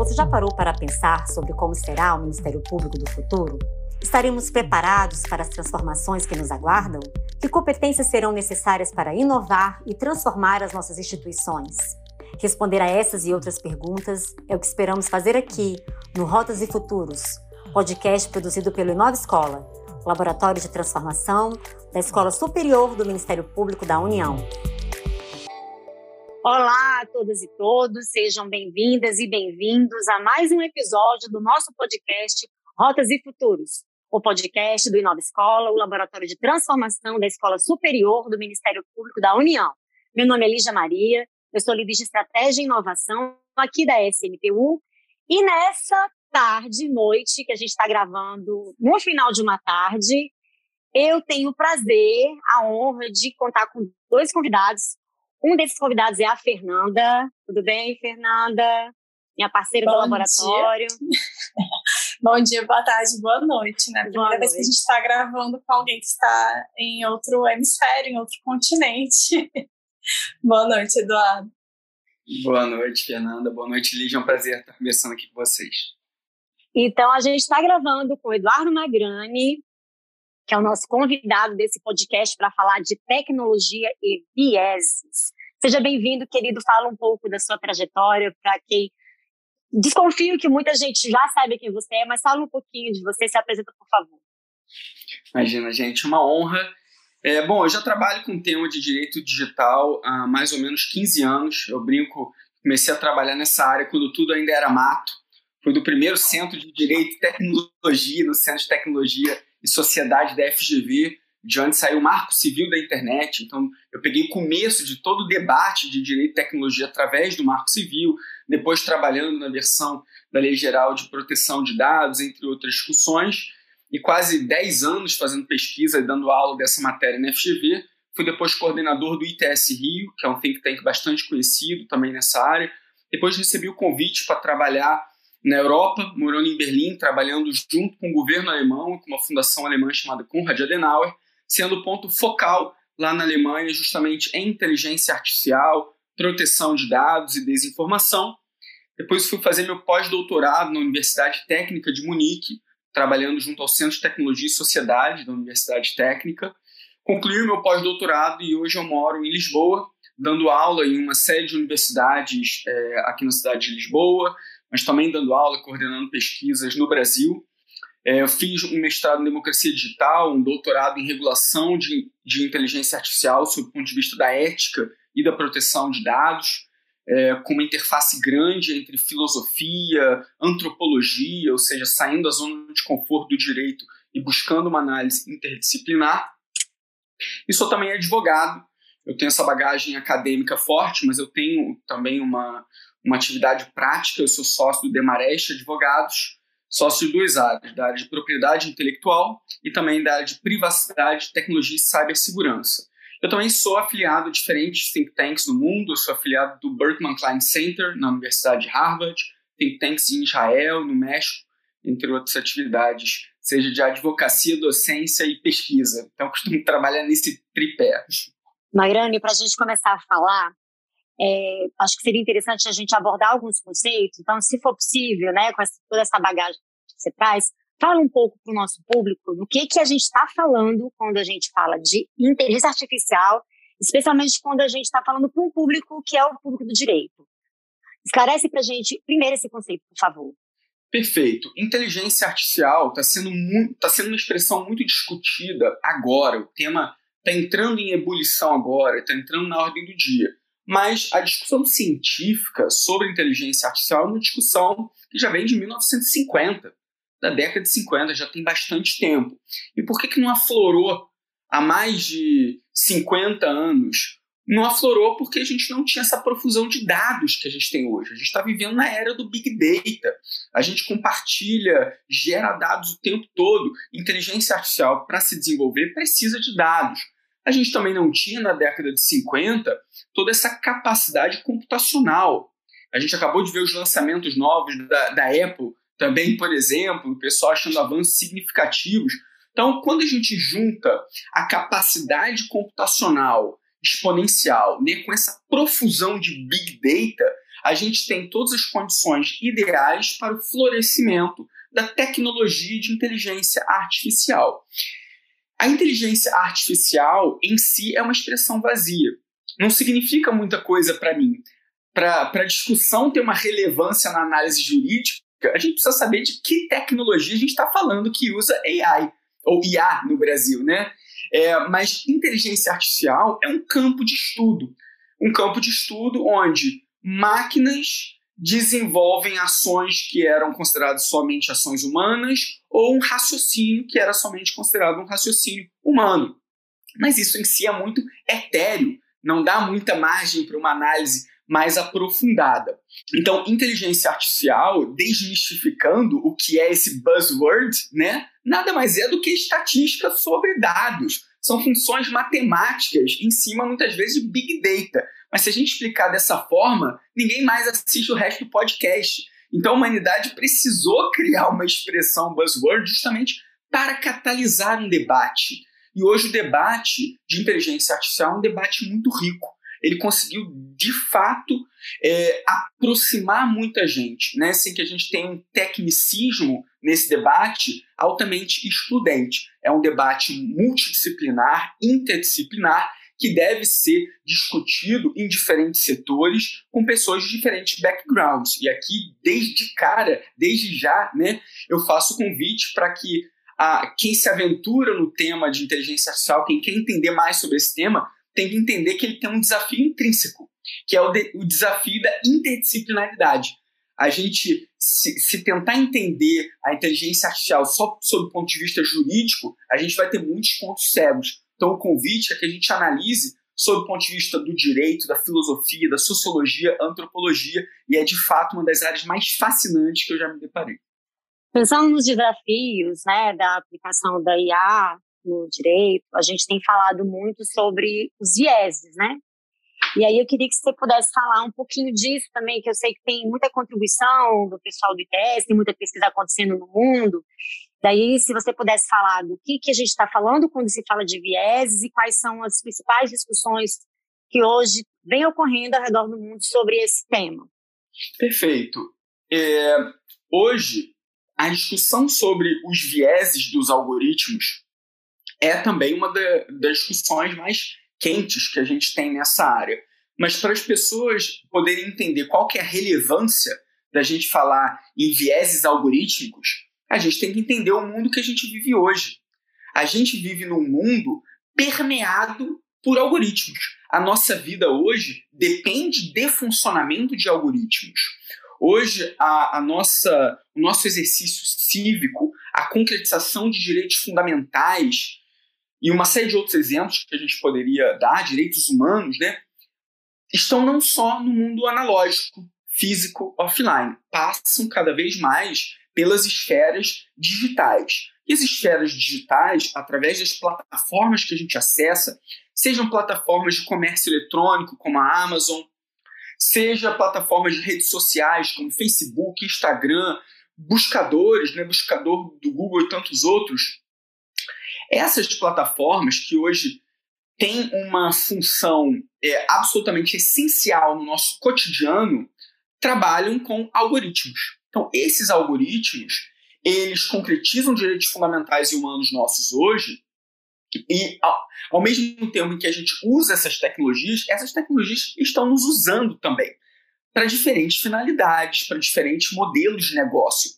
Você já parou para pensar sobre como será o Ministério Público do futuro? Estaremos preparados para as transformações que nos aguardam? Que competências serão necessárias para inovar e transformar as nossas instituições? Responder a essas e outras perguntas é o que esperamos fazer aqui, no Rotas e Futuros, podcast produzido pelo Inova Escola, Laboratório de Transformação da Escola Superior do Ministério Público da União. Olá a todas e todos, sejam bem-vindas e bem-vindos a mais um episódio do nosso podcast Rotas e Futuros, o podcast do Inova Escola, o Laboratório de Transformação da Escola Superior do Ministério Público da União. Meu nome é Lígia Maria, eu sou líder de Estratégia e Inovação aqui da SMPU e nessa tarde, noite, que a gente está gravando no final de uma tarde, eu tenho o prazer, a honra de contar com dois convidados um desses convidados é a Fernanda. Tudo bem, Fernanda? Minha parceira Bom do laboratório. Dia. Bom dia, boa tarde, boa noite, né? Primeira boa vez noite. que a gente está gravando com alguém que está em outro hemisfério, em outro continente. boa noite, Eduardo. Boa noite, Fernanda. Boa noite, Lígia. É um prazer estar conversando aqui com vocês. Então, a gente está gravando com o Eduardo Magrani, que é o nosso convidado desse podcast para falar de tecnologia e vieses. Seja bem-vindo, querido. Fala um pouco da sua trajetória para quem desconfio que muita gente já sabe quem você é, mas fala um pouquinho de você. Se apresenta, por favor. Imagina, gente, uma honra. É, bom, eu já trabalho com o tema de direito digital há mais ou menos 15 anos. Eu brinco, comecei a trabalhar nessa área quando tudo ainda era mato. Fui do primeiro centro de direito e tecnologia, no centro de tecnologia e Sociedade da FGV, de onde saiu o Marco Civil da Internet. Então, eu peguei o começo de todo o debate de direito e tecnologia através do Marco Civil, depois trabalhando na versão da Lei Geral de Proteção de Dados, entre outras discussões, e quase 10 anos fazendo pesquisa e dando aula dessa matéria na FGV. Fui depois coordenador do ITS Rio, que é um think tank bastante conhecido também nessa área. Depois recebi o convite para trabalhar na Europa, morando em Berlim, trabalhando junto com o governo alemão com uma fundação alemã chamada Konrad Adenauer, sendo ponto focal lá na Alemanha justamente em inteligência artificial, proteção de dados e desinformação. Depois fui fazer meu pós-doutorado na Universidade Técnica de Munique, trabalhando junto ao Centro de Tecnologia e Sociedade da Universidade Técnica. Concluí o meu pós-doutorado e hoje eu moro em Lisboa, dando aula em uma série de universidades é, aqui na cidade de Lisboa, mas também dando aula, coordenando pesquisas no Brasil. É, eu fiz um mestrado em democracia digital, um doutorado em regulação de, de inteligência artificial, sob o ponto de vista da ética e da proteção de dados, é, com uma interface grande entre filosofia, antropologia, ou seja, saindo da zona de conforto do direito e buscando uma análise interdisciplinar. E sou também advogado. Eu tenho essa bagagem acadêmica forte, mas eu tenho também uma, uma atividade prática. Eu sou sócio do Demarest Advogados, sócio de duas áreas, da área de propriedade intelectual e também da área de privacidade, tecnologia e cibersegurança. Eu também sou afiliado a diferentes think tanks no mundo, eu sou afiliado do Berkman Klein Center, na Universidade de Harvard, think tanks em Israel, no México, entre outras atividades, seja de advocacia, docência e pesquisa. Então, costumo trabalhar nesse tripé. Mairane, para a gente começar a falar, é, acho que seria interessante a gente abordar alguns conceitos. Então, se for possível, né, com essa, toda essa bagagem que você traz, fala um pouco para o nosso público do que, que a gente está falando quando a gente fala de inteligência artificial, especialmente quando a gente está falando para um público que é o público do direito. Esclarece para a gente primeiro esse conceito, por favor. Perfeito. Inteligência artificial está sendo, tá sendo uma expressão muito discutida agora. O tema está entrando em ebulição agora, está entrando na ordem do dia. Mas a discussão científica sobre inteligência artificial é uma discussão que já vem de 1950, da década de 50, já tem bastante tempo. E por que, que não aflorou há mais de 50 anos? Não aflorou porque a gente não tinha essa profusão de dados que a gente tem hoje. A gente está vivendo na era do Big Data. A gente compartilha, gera dados o tempo todo. Inteligência artificial, para se desenvolver, precisa de dados. A gente também não tinha na década de 50 toda essa capacidade computacional. A gente acabou de ver os lançamentos novos da, da Apple, também, por exemplo, o pessoal achando avanços significativos. Então, quando a gente junta a capacidade computacional exponencial né, com essa profusão de big data, a gente tem todas as condições ideais para o florescimento da tecnologia de inteligência artificial. A inteligência artificial em si é uma expressão vazia. Não significa muita coisa para mim. Para a discussão ter uma relevância na análise jurídica, a gente precisa saber de que tecnologia a gente está falando que usa AI, ou IA no Brasil, né? É, mas inteligência artificial é um campo de estudo. Um campo de estudo onde máquinas desenvolvem ações que eram consideradas somente ações humanas ou um raciocínio que era somente considerado um raciocínio humano. Mas isso em si é muito etéreo, não dá muita margem para uma análise mais aprofundada. Então, inteligência artificial, desmistificando o que é esse buzzword, né, nada mais é do que estatística sobre dados. São funções matemáticas em cima, muitas vezes, de big data. Mas se a gente explicar dessa forma, ninguém mais assiste o resto do podcast. Então, a humanidade precisou criar uma expressão buzzword justamente para catalisar um debate. E hoje o debate de inteligência artificial é um debate muito rico ele conseguiu de fato é, aproximar muita gente, né? sem que a gente tenha um tecnicismo nesse debate altamente excludente. É um debate multidisciplinar, interdisciplinar, que deve ser discutido em diferentes setores com pessoas de diferentes backgrounds. E aqui, desde cara, desde já, né, eu faço o convite para que a, quem se aventura no tema de inteligência artificial, quem quer entender mais sobre esse tema, tem que entender que ele tem um desafio intrínseco, que é o, de, o desafio da interdisciplinaridade. A gente, se, se, tentar entender a inteligência artificial só sob o ponto de vista jurídico, a gente vai ter muitos pontos cegos. Então, o convite é que a gente analise sob o ponto de vista do direito, da filosofia, da sociologia, antropologia, e é de fato uma das áreas mais fascinantes que eu já me deparei. Pensando nos desafios né, da aplicação da IA no direito, a gente tem falado muito sobre os vieses, né? E aí eu queria que você pudesse falar um pouquinho disso também, que eu sei que tem muita contribuição do pessoal do ITS, tem muita pesquisa acontecendo no mundo. Daí, se você pudesse falar do que, que a gente está falando quando se fala de vieses e quais são as principais discussões que hoje vem ocorrendo ao redor do mundo sobre esse tema. Perfeito. É, hoje, a discussão sobre os vieses dos algoritmos é também uma da, das discussões mais quentes que a gente tem nessa área. Mas para as pessoas poderem entender qual que é a relevância da gente falar em vieses algorítmicos, a gente tem que entender o mundo que a gente vive hoje. A gente vive num mundo permeado por algoritmos. A nossa vida hoje depende de funcionamento de algoritmos. Hoje, a, a nossa, o nosso exercício cívico, a concretização de direitos fundamentais, e uma série de outros exemplos que a gente poderia dar, direitos humanos, né, estão não só no mundo analógico, físico, offline, passam cada vez mais pelas esferas digitais. E as esferas digitais, através das plataformas que a gente acessa, sejam plataformas de comércio eletrônico como a Amazon, seja plataformas de redes sociais como Facebook, Instagram, buscadores, né, buscador do Google e tantos outros, essas plataformas que hoje têm uma função é, absolutamente essencial no nosso cotidiano trabalham com algoritmos. Então, esses algoritmos, eles concretizam direitos fundamentais e humanos nossos hoje e, ao, ao mesmo tempo em que a gente usa essas tecnologias, essas tecnologias estão nos usando também para diferentes finalidades, para diferentes modelos de negócio.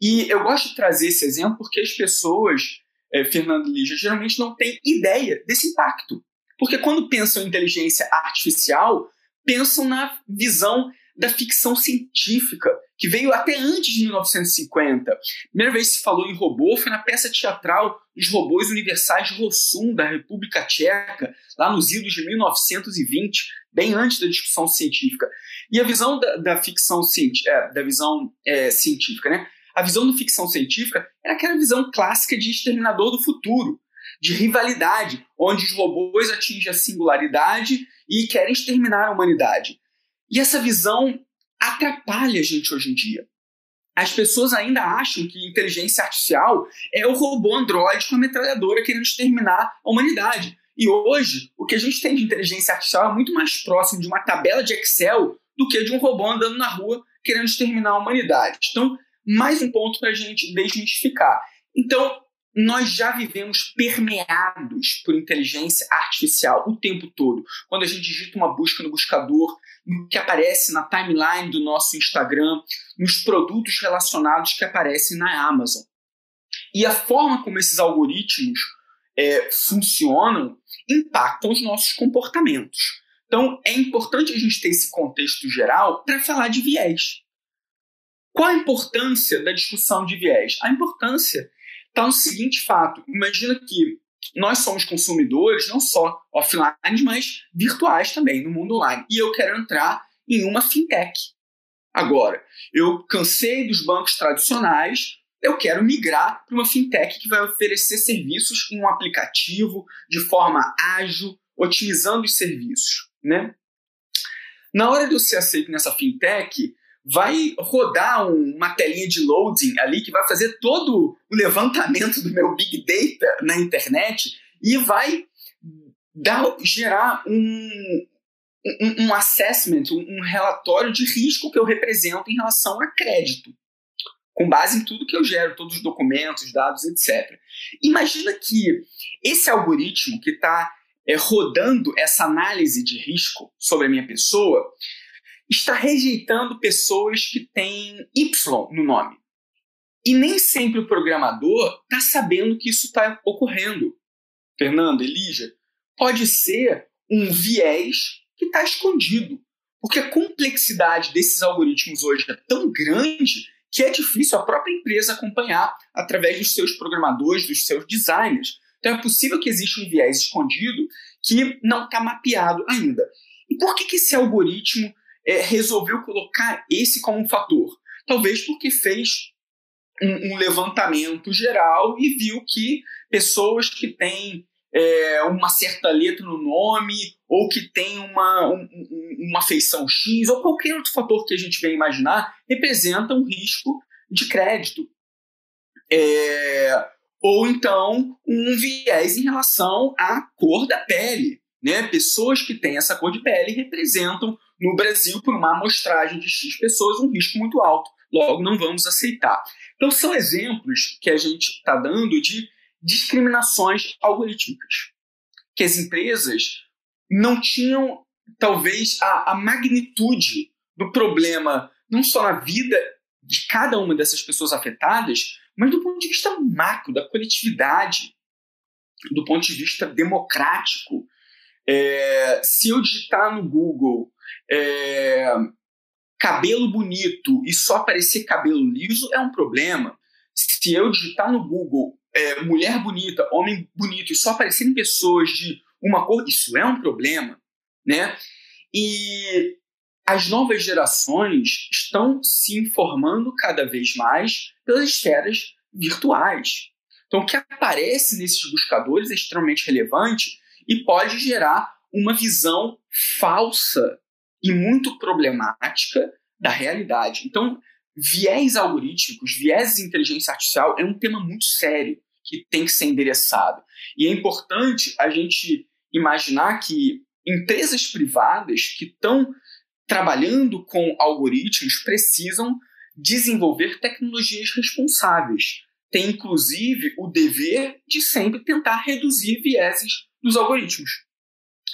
E eu gosto de trazer esse exemplo porque as pessoas é, Fernando Lígia, geralmente não tem ideia desse impacto. Porque quando pensam em inteligência artificial, pensam na visão da ficção científica, que veio até antes de 1950. A primeira vez que se falou em robô foi na peça teatral Os Robôs Universais de Rossum, da República Tcheca, lá nos idos de 1920, bem antes da discussão científica. E a visão da, da ficção é, da visão é, científica, né? A visão da ficção científica era aquela visão clássica de exterminador do futuro, de rivalidade, onde os robôs atingem a singularidade e querem exterminar a humanidade. E essa visão atrapalha a gente hoje em dia. As pessoas ainda acham que inteligência artificial é o robô androide com a metralhadora querendo exterminar a humanidade. E hoje, o que a gente tem de inteligência artificial é muito mais próximo de uma tabela de Excel do que de um robô andando na rua querendo exterminar a humanidade. Então, mais um ponto para a gente desmistificar. Então, nós já vivemos permeados por inteligência artificial o tempo todo. Quando a gente digita uma busca no buscador, no que aparece na timeline do nosso Instagram, nos produtos relacionados que aparecem na Amazon. E a forma como esses algoritmos é, funcionam impactam os nossos comportamentos. Então, é importante a gente ter esse contexto geral para falar de viés. Qual a importância da discussão de viés? A importância está no seguinte fato: imagina que nós somos consumidores não só offline, mas virtuais também, no mundo online. E eu quero entrar em uma fintech. Agora, eu cansei dos bancos tradicionais, eu quero migrar para uma fintech que vai oferecer serviços em um aplicativo de forma ágil, otimizando os serviços. Né? Na hora de eu ser aceito nessa fintech, vai rodar uma telinha de loading ali que vai fazer todo o levantamento do meu big data na internet e vai dar, gerar um, um, um assessment, um, um relatório de risco que eu represento em relação a crédito com base em tudo que eu gero, todos os documentos, dados, etc. Imagina que esse algoritmo que está é, rodando essa análise de risco sobre a minha pessoa, está rejeitando pessoas que têm Y no nome. E nem sempre o programador está sabendo que isso está ocorrendo. Fernando, Elija, pode ser um viés que está escondido. Porque a complexidade desses algoritmos hoje é tão grande que é difícil a própria empresa acompanhar através dos seus programadores, dos seus designers. Então é possível que exista um viés escondido que não está mapeado ainda. E por que, que esse algoritmo é, resolveu colocar esse como um fator? Talvez porque fez um, um levantamento geral e viu que pessoas que têm é, uma certa letra no nome ou que tem uma, um, uma feição X ou qualquer outro fator que a gente venha imaginar representa um risco de crédito. É, ou então um viés em relação à cor da pele. Né? Pessoas que têm essa cor de pele representam no Brasil, por uma amostragem de X pessoas, um risco muito alto. Logo, não vamos aceitar. Então, são exemplos que a gente está dando de discriminações algorítmicas. Que as empresas não tinham, talvez, a, a magnitude do problema, não só na vida de cada uma dessas pessoas afetadas, mas do ponto de vista macro, da coletividade, do ponto de vista democrático. É, se eu digitar no Google é, cabelo bonito e só aparecer cabelo liso é um problema. Se eu digitar no Google é, mulher bonita, homem bonito e só aparecerem pessoas de uma cor, isso é um problema, né? E as novas gerações estão se informando cada vez mais pelas esferas virtuais. Então, o que aparece nesses buscadores é extremamente relevante e pode gerar uma visão falsa e muito problemática da realidade. Então, viés algorítmicos, viés de inteligência artificial é um tema muito sério que tem que ser endereçado. E é importante a gente imaginar que empresas privadas que estão trabalhando com algoritmos precisam desenvolver tecnologias responsáveis. Tem, inclusive, o dever de sempre tentar reduzir vieses dos algoritmos,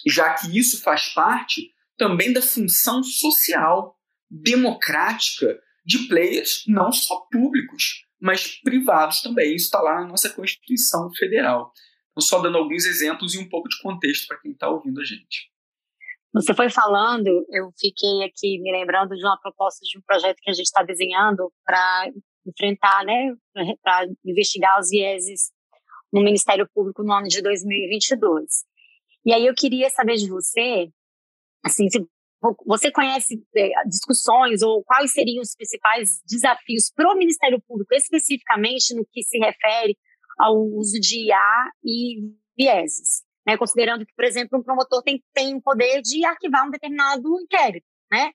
já que isso faz parte também da função social, democrática de players não só públicos, mas privados também. Isso está lá na nossa Constituição Federal. Então, só dando alguns exemplos e um pouco de contexto para quem está ouvindo a gente. Você foi falando, eu fiquei aqui me lembrando de uma proposta de um projeto que a gente está desenhando para enfrentar, né, para investigar os vieses no Ministério Público no ano de 2022. E aí eu queria saber de você Assim, se você conhece é, discussões ou quais seriam os principais desafios para o Ministério Público, especificamente no que se refere ao uso de IA e vieses, né? considerando que, por exemplo, um promotor tem, tem o poder de arquivar um determinado inquérito, né?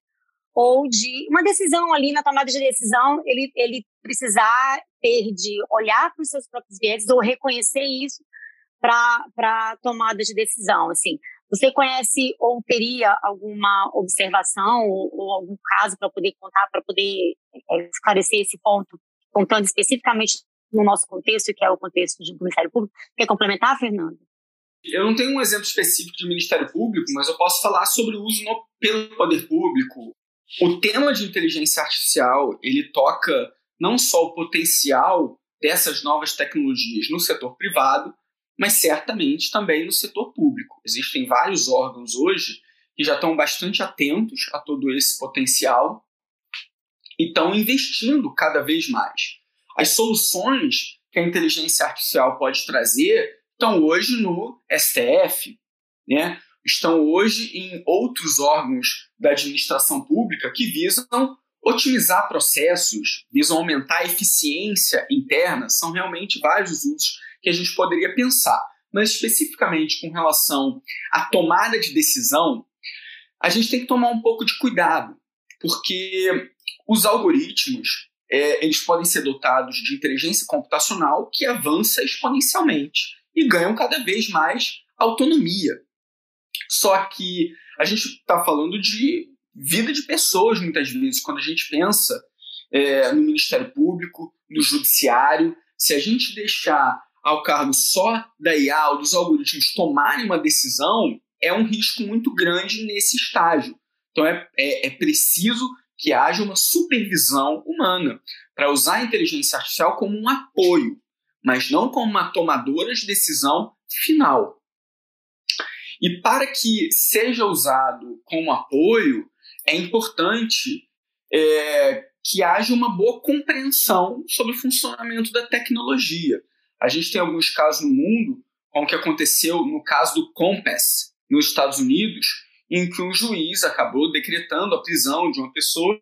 ou de uma decisão ali na tomada de decisão, ele, ele precisar ter de olhar para os seus próprios vieses ou reconhecer isso para tomada de decisão, assim Você conhece ou teria alguma observação ou, ou algum caso para poder contar, para poder é, esclarecer esse ponto, contando especificamente no nosso contexto, que é o contexto do Ministério Público? Quer complementar, Fernando? Eu não tenho um exemplo específico de Ministério Público, mas eu posso falar sobre o uso no, pelo poder público. O tema de inteligência artificial, ele toca não só o potencial dessas novas tecnologias no setor privado, mas certamente também no setor público. Existem vários órgãos hoje que já estão bastante atentos a todo esse potencial e estão investindo cada vez mais. As soluções que a inteligência artificial pode trazer estão hoje no STF, né? estão hoje em outros órgãos da administração pública que visam otimizar processos, visam aumentar a eficiência interna, são realmente vários usos que a gente poderia pensar. Mas especificamente com relação à tomada de decisão, a gente tem que tomar um pouco de cuidado, porque os algoritmos é, eles podem ser dotados de inteligência computacional que avança exponencialmente e ganham cada vez mais autonomia. Só que a gente está falando de vida de pessoas, muitas vezes, quando a gente pensa é, no Ministério Público, no Judiciário. Se a gente deixar ao cargo só da IA ou dos algoritmos tomarem uma decisão, é um risco muito grande nesse estágio. Então é, é, é preciso que haja uma supervisão humana para usar a inteligência artificial como um apoio, mas não como uma tomadora de decisão final. E para que seja usado como apoio, é importante é, que haja uma boa compreensão sobre o funcionamento da tecnologia. A gente tem alguns casos no mundo, como o que aconteceu no caso do Compass, nos Estados Unidos, em que um juiz acabou decretando a prisão de uma pessoa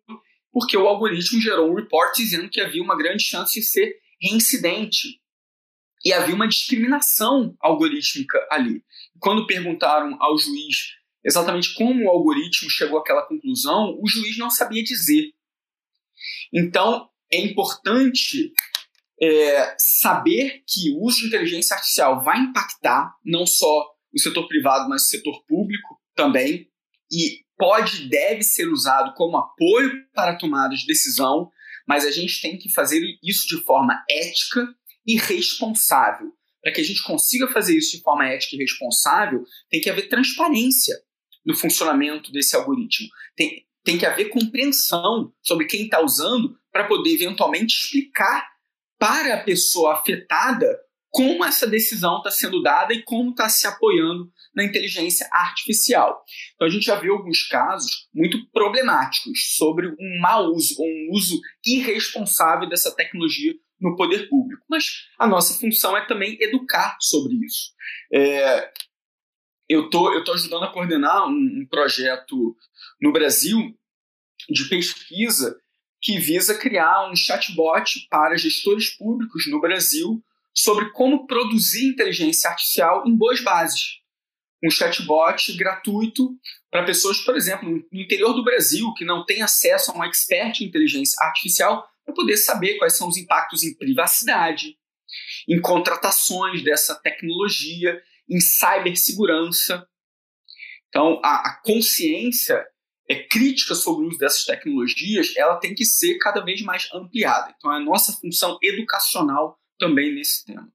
porque o algoritmo gerou um report dizendo que havia uma grande chance de ser reincidente. E havia uma discriminação algorítmica ali. Quando perguntaram ao juiz exatamente como o algoritmo chegou àquela conclusão, o juiz não sabia dizer. Então, é importante é, saber que o uso de inteligência artificial vai impactar não só o setor privado, mas o setor público também, e pode deve ser usado como apoio para tomada de decisão, mas a gente tem que fazer isso de forma ética e responsável. Para que a gente consiga fazer isso de forma ética e responsável, tem que haver transparência no funcionamento desse algoritmo. Tem, tem que haver compreensão sobre quem está usando para poder eventualmente explicar para a pessoa afetada como essa decisão está sendo dada e como está se apoiando na inteligência artificial. Então a gente já viu alguns casos muito problemáticos sobre um mau uso ou um uso irresponsável dessa tecnologia no poder público. Mas a nossa função é também educar sobre isso. É, eu tô, eu tô ajudando a coordenar um, um projeto no Brasil de pesquisa que visa criar um chatbot para gestores públicos no Brasil sobre como produzir inteligência artificial em boas bases. Um chatbot gratuito para pessoas, por exemplo, no interior do Brasil, que não têm acesso a um expert em inteligência artificial, para poder saber quais são os impactos em privacidade, em contratações dessa tecnologia em cibersegurança. Então, a, a consciência é crítica sobre o uso dessas tecnologias, ela tem que ser cada vez mais ampliada. Então, é a nossa função educacional também nesse tema.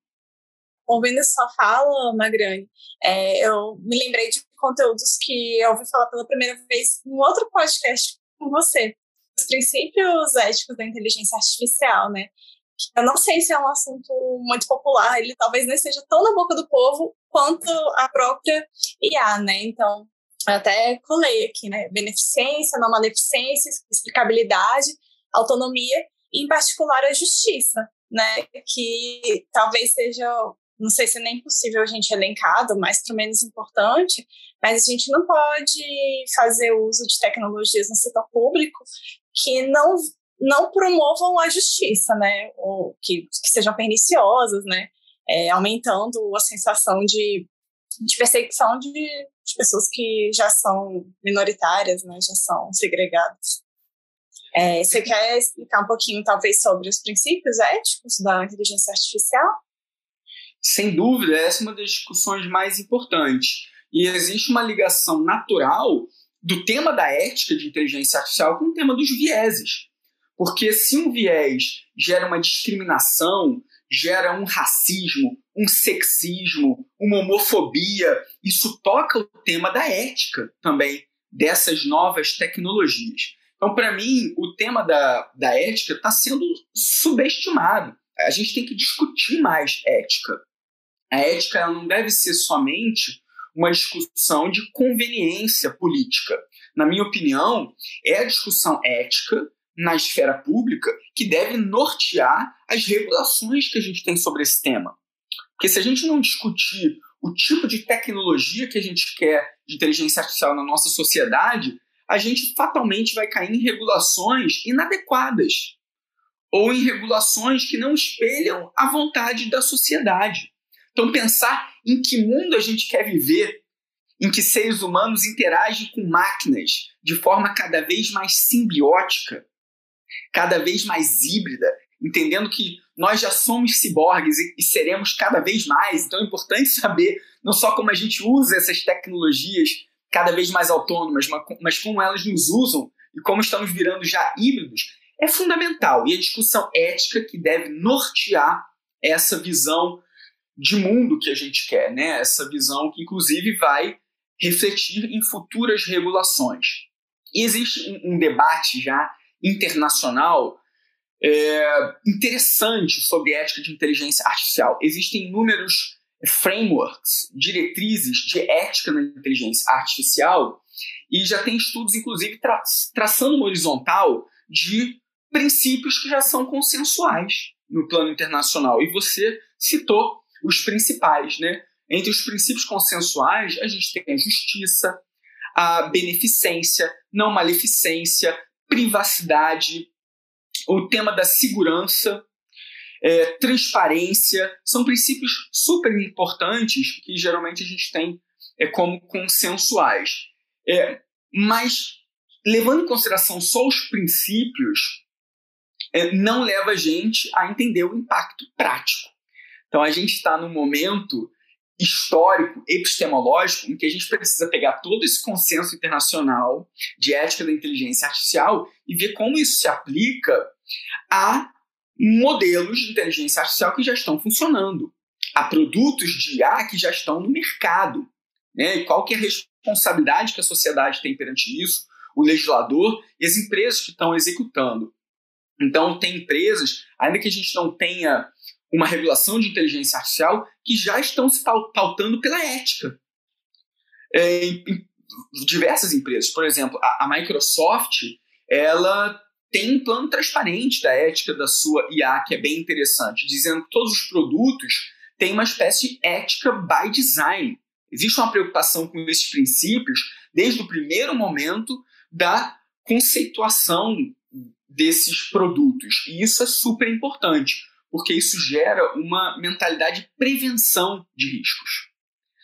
Ouvindo sua fala, Magrani, é, eu me lembrei de conteúdos que eu ouvi falar pela primeira vez em outro podcast com você. Os princípios éticos da inteligência artificial, né? Eu não sei se é um assunto muito popular, ele talvez não esteja tão na boca do povo quanto a própria IA, né? Então, até colei aqui, né? Beneficência, não maleficência, explicabilidade, autonomia e, em particular, a justiça, né? Que talvez seja, não sei se é nem possível a gente elencado, mas pelo menos importante, mas a gente não pode fazer uso de tecnologias no setor público que não não promovam a justiça, né, ou que, que sejam perniciosas, né, é, aumentando a sensação de, de perseguição de, de, pessoas que já são minoritárias, né, já são segregadas. É, você quer explicar um pouquinho, talvez, sobre os princípios éticos da inteligência artificial? Sem dúvida, essa é uma das discussões mais importantes. E existe uma ligação natural do tema da ética de inteligência artificial com o tema dos vieses. Porque se um viés gera uma discriminação, gera um racismo, um sexismo, uma homofobia, isso toca o tema da ética também dessas novas tecnologias. Então, para mim, o tema da, da ética está sendo subestimado. A gente tem que discutir mais ética. A ética não deve ser somente uma discussão de conveniência política. Na minha opinião, é a discussão ética na esfera pública que deve nortear as regulações que a gente tem sobre esse tema. Porque se a gente não discutir o tipo de tecnologia que a gente quer de inteligência artificial na nossa sociedade, a gente fatalmente vai cair em regulações inadequadas ou em regulações que não espelham a vontade da sociedade. Então, pensar em que mundo a gente quer viver, em que seres humanos interagem com máquinas de forma cada vez mais simbiótica, cada vez mais híbrida, entendendo que nós já somos ciborgues e, e seremos cada vez mais. Então é importante saber não só como a gente usa essas tecnologias cada vez mais autônomas, mas, como elas nos usam e como estamos virando já híbridos, é fundamental. E a discussão ética que deve nortear essa visão de mundo que a gente quer, né? Essa visão que inclusive vai refletir em futuras regulações. E existe um, um debate já internacional é, interessante sobre ética de inteligência artificial. Existem inúmeros frameworks, diretrizes de ética na inteligência artificial e já tem estudos, inclusive, tra traçando uma horizontal de princípios que já são consensuais no plano internacional. E você citou os principais, né? Entre os princípios consensuais, a gente tem a justiça, a beneficência, não maleficência, privacidade, o tema da segurança, é, transparência, são princípios super importantes que geralmente a gente tem é, como consensuais. É, mas, levando em consideração só os princípios, é, não leva a gente a entender o impacto prático. Então, a gente está num momento histórico, epistemológico, em que a gente precisa pegar todo esse consenso internacional de ética da inteligência artificial e ver como isso se aplica a modelos de inteligência artificial que já estão funcionando, a produtos de IA que já estão no mercado. Né? E qual que é a responsabilidade que a sociedade tem perante isso, o legislador e as empresas que estão executando. Então, tem empresas, ainda que a gente não tenha uma regulação de inteligência artificial que já estão se pautando pela ética. É, em, em diversas empresas, por exemplo, a, a, Microsoft, ela tem um plano transparente da ética da sua IA que é bem interessante, dizendo que todos os produtos têm uma espécie de ética by design. Existe uma preocupação com esses princípios desde o primeiro momento da conceituação desses produtos. E isso é super importante porque isso gera uma mentalidade de prevenção de riscos.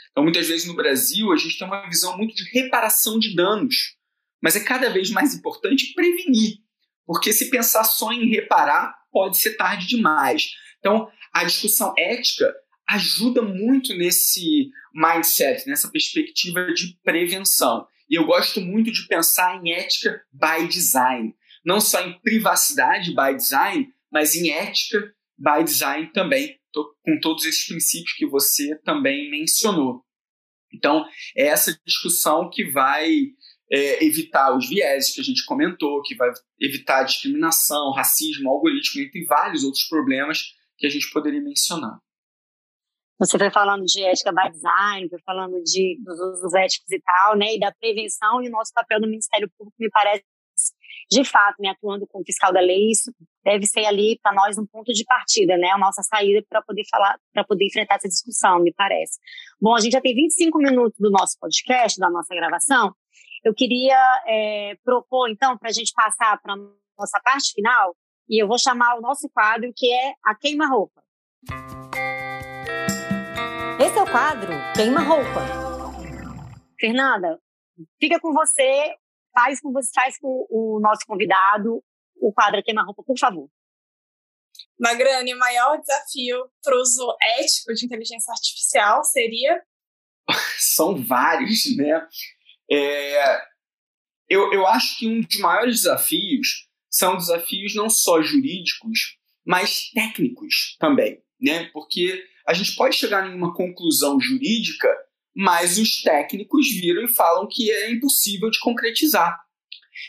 Então, muitas vezes no Brasil, a gente tem uma visão muito de reparação de danos, mas é cada vez mais importante prevenir, porque se pensar só em reparar, pode ser tarde demais. Então, a discussão ética ajuda muito nesse mindset, nessa perspectiva de prevenção. E eu gosto muito de pensar em ética by design, não só em privacidade by design, mas em ética by design também, com todos esses princípios que você também mencionou. Então, é essa discussão que vai é, evitar os vieses que a gente comentou, que vai evitar discriminação, racismo, algoritmo, entre vários outros problemas que a gente poderia mencionar. Você foi falando de ética by design, foi falando de, dos usos éticos e tal, né, e da prevenção, e o nosso papel no Ministério Público me parece de fato, né, atuando como fiscal da lei, isso deve ser ali para nós um ponto de partida, né, a nossa saída para poder falar, para poder enfrentar essa discussão, me parece. Bom, a gente já tem 25 minutos do nosso podcast, da nossa gravação. Eu queria é, propor, então, para a gente passar para nossa parte final, e eu vou chamar o nosso quadro, que é a queima-roupa. Esse é o quadro Queima-Roupa. Fernanda, fica com você faz com você, faz com o nosso convidado o quadro Queima-Roupa, por favor. Magrani, o maior desafio para o uso ético de inteligência artificial seria? são vários, né? É, eu, eu acho que um dos maiores desafios são desafios não só jurídicos, mas técnicos também, né? Porque a gente pode chegar em uma conclusão jurídica, mas os técnicos viram e falam que é impossível de concretizar.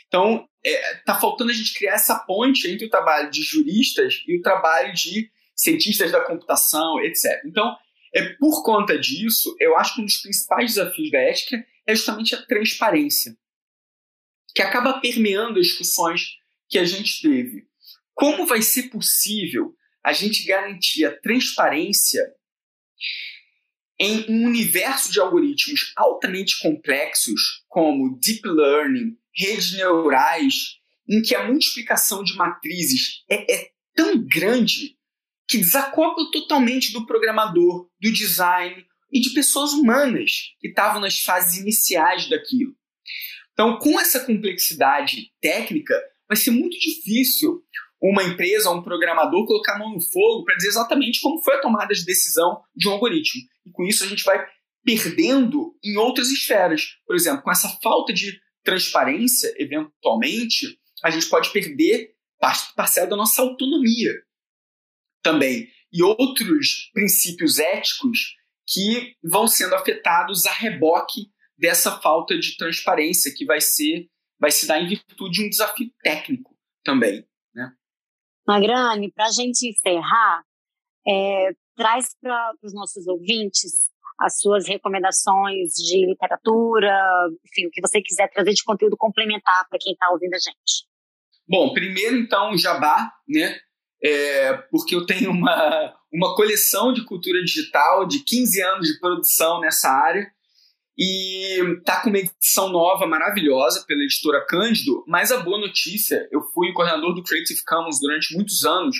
Então, está é, tá faltando a gente criar essa ponte entre o trabalho de juristas e o trabalho de cientistas da computação, etc. Então, é por conta disso, eu acho que um dos principais desafios da ética é justamente a transparência, que acaba permeando as discussões que a gente teve. Como vai ser possível a gente garantir a transparência em um universo de algoritmos altamente complexos, como deep learning, redes neurais, em que a multiplicação de matrizes é, é tão grande que desacopla totalmente do programador, do design e de pessoas humanas que estavam nas fases iniciais daquilo. Então, com essa complexidade técnica, vai ser muito difícil uma empresa um programador colocar a mão no fogo para dizer exatamente como foi a tomada de decisão de um algoritmo. E com isso a gente vai perdendo em outras esferas. Por exemplo, com essa falta de transparência, eventualmente, a gente pode perder parte parcela da nossa autonomia também. E outros princípios éticos que vão sendo afetados a reboque dessa falta de transparência que vai ser vai se dar em virtude de um desafio técnico também, né? Magrane, para a gente encerrar, é, traz para os nossos ouvintes as suas recomendações de literatura, enfim, o que você quiser trazer de conteúdo complementar para quem está ouvindo a gente. Bom, primeiro então Jabá, né? É, porque eu tenho uma, uma coleção de cultura digital de 15 anos de produção nessa área e tá com uma edição nova maravilhosa pela editora Cândido, mas a boa notícia, eu fui coordenador do Creative Commons durante muitos anos,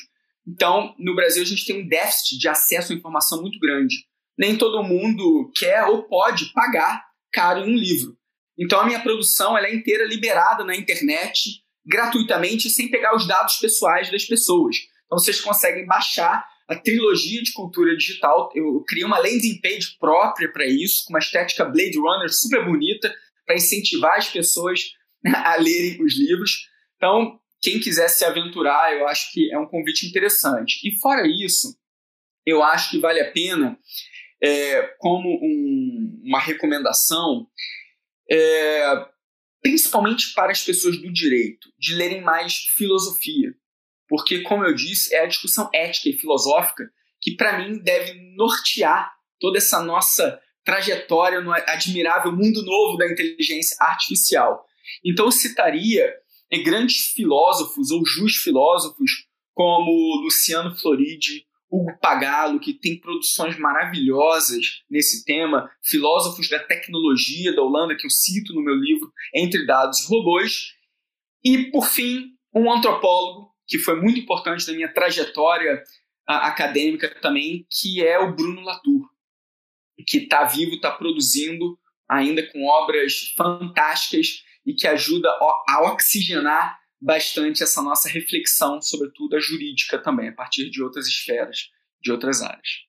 então no Brasil a gente tem um déficit de acesso à informação muito grande nem todo mundo quer ou pode pagar caro em um livro. Então a minha produção ela é inteira liberada na internet, gratuitamente, sem pegar os dados pessoais das pessoas. Então vocês conseguem baixar a trilogia de cultura digital. Eu criei uma landing page própria para isso, com uma estética Blade Runner super bonita, para incentivar as pessoas a lerem os livros. Então, quem quiser se aventurar, eu acho que é um convite interessante. E fora isso, eu acho que vale a pena é, como um, uma recomendação, é, principalmente para as pessoas do direito, de lerem mais filosofia. Porque, como eu disse, é a discussão ética e filosófica que, para mim, deve nortear toda essa nossa trajetória no admirável mundo novo da inteligência artificial. Então, eu citaria grandes filósofos ou justos filósofos como Luciano Floridi, Hugo Pagalo, que tem produções maravilhosas nesse tema, filósofos da tecnologia da Holanda, que eu cito no meu livro Entre Dados e Robôs, e, por fim, um antropólogo, que foi muito importante na minha trajetória acadêmica também, que é o Bruno Latour, que está vivo, está produzindo ainda com obras fantásticas e que ajuda a oxigenar bastante essa nossa reflexão, sobretudo a jurídica também, a partir de outras esferas, de outras áreas.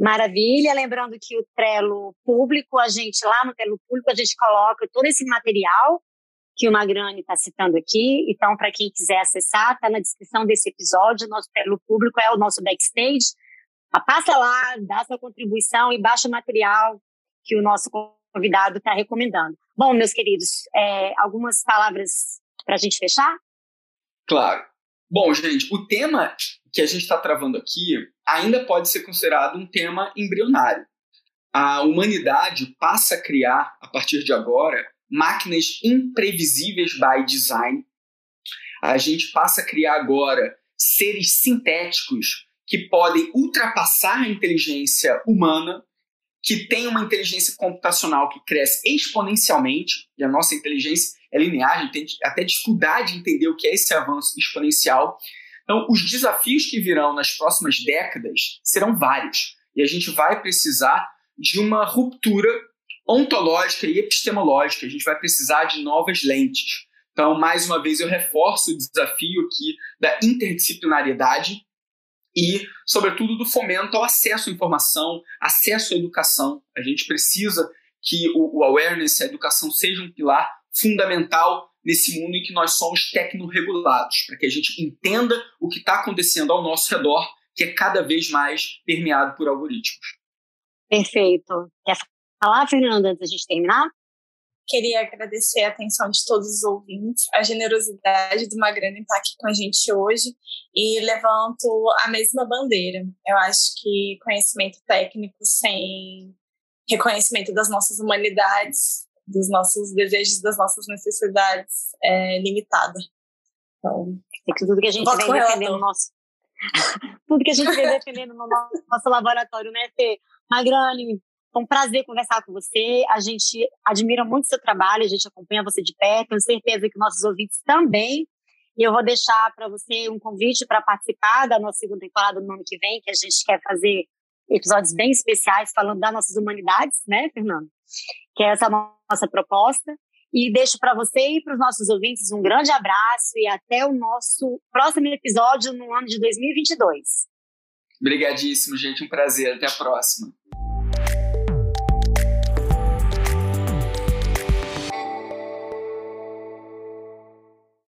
Maravilha, lembrando que o Trello público, a gente lá no Trello público, a gente coloca todo esse material que o Magrani está citando aqui. Então, para quem quiser acessar, está na descrição desse episódio. Nosso Trello público é o nosso backstage. Ah, passa lá, dá sua contribuição e baixa o material que o nosso convidado está recomendando. Bom, meus queridos, é, algumas palavras para a gente fechar? Claro. Bom, gente, o tema que a gente está travando aqui ainda pode ser considerado um tema embrionário. A humanidade passa a criar, a partir de agora, máquinas imprevisíveis by design. A gente passa a criar agora seres sintéticos que podem ultrapassar a inteligência humana, que tem uma inteligência computacional que cresce exponencialmente, e a nossa inteligência é linear, a gente tem até dificuldade de entender o que é esse avanço exponencial. Então, os desafios que virão nas próximas décadas serão vários. E a gente vai precisar de uma ruptura ontológica e epistemológica. A gente vai precisar de novas lentes. Então, mais uma vez, eu reforço o desafio aqui da interdisciplinariedade e, sobretudo, do fomento ao acesso à informação, acesso à educação. A gente precisa que o, o awareness, a educação, seja um pilar fundamental nesse mundo em que nós somos tecnorregulados, para que a gente entenda o que está acontecendo ao nosso redor, que é cada vez mais permeado por algoritmos. Perfeito. Quer falar, Fernanda, antes da gente terminar? Queria agradecer a atenção de todos os ouvintes, a generosidade do Magrana estar aqui com a gente hoje e levanto a mesma bandeira. Eu acho que conhecimento técnico sem reconhecimento das nossas humanidades, dos nossos desejos, das nossas necessidades é limitada. Então, é que tudo que a gente vem defendendo no nosso tudo que a gente vem defendendo no nosso laboratório, né, Fê? Magrani, foi um prazer conversar com você. A gente admira muito seu trabalho, a gente acompanha você de perto. Tenho certeza que nossos ouvintes também. E eu vou deixar para você um convite para participar da nossa segunda temporada no ano que vem, que a gente quer fazer episódios bem especiais falando das nossas humanidades, né, Fernando? Que é essa nossa proposta. E deixo para você e para os nossos ouvintes um grande abraço e até o nosso próximo episódio no ano de 2022. Obrigadíssimo, gente. Um prazer. Até a próxima.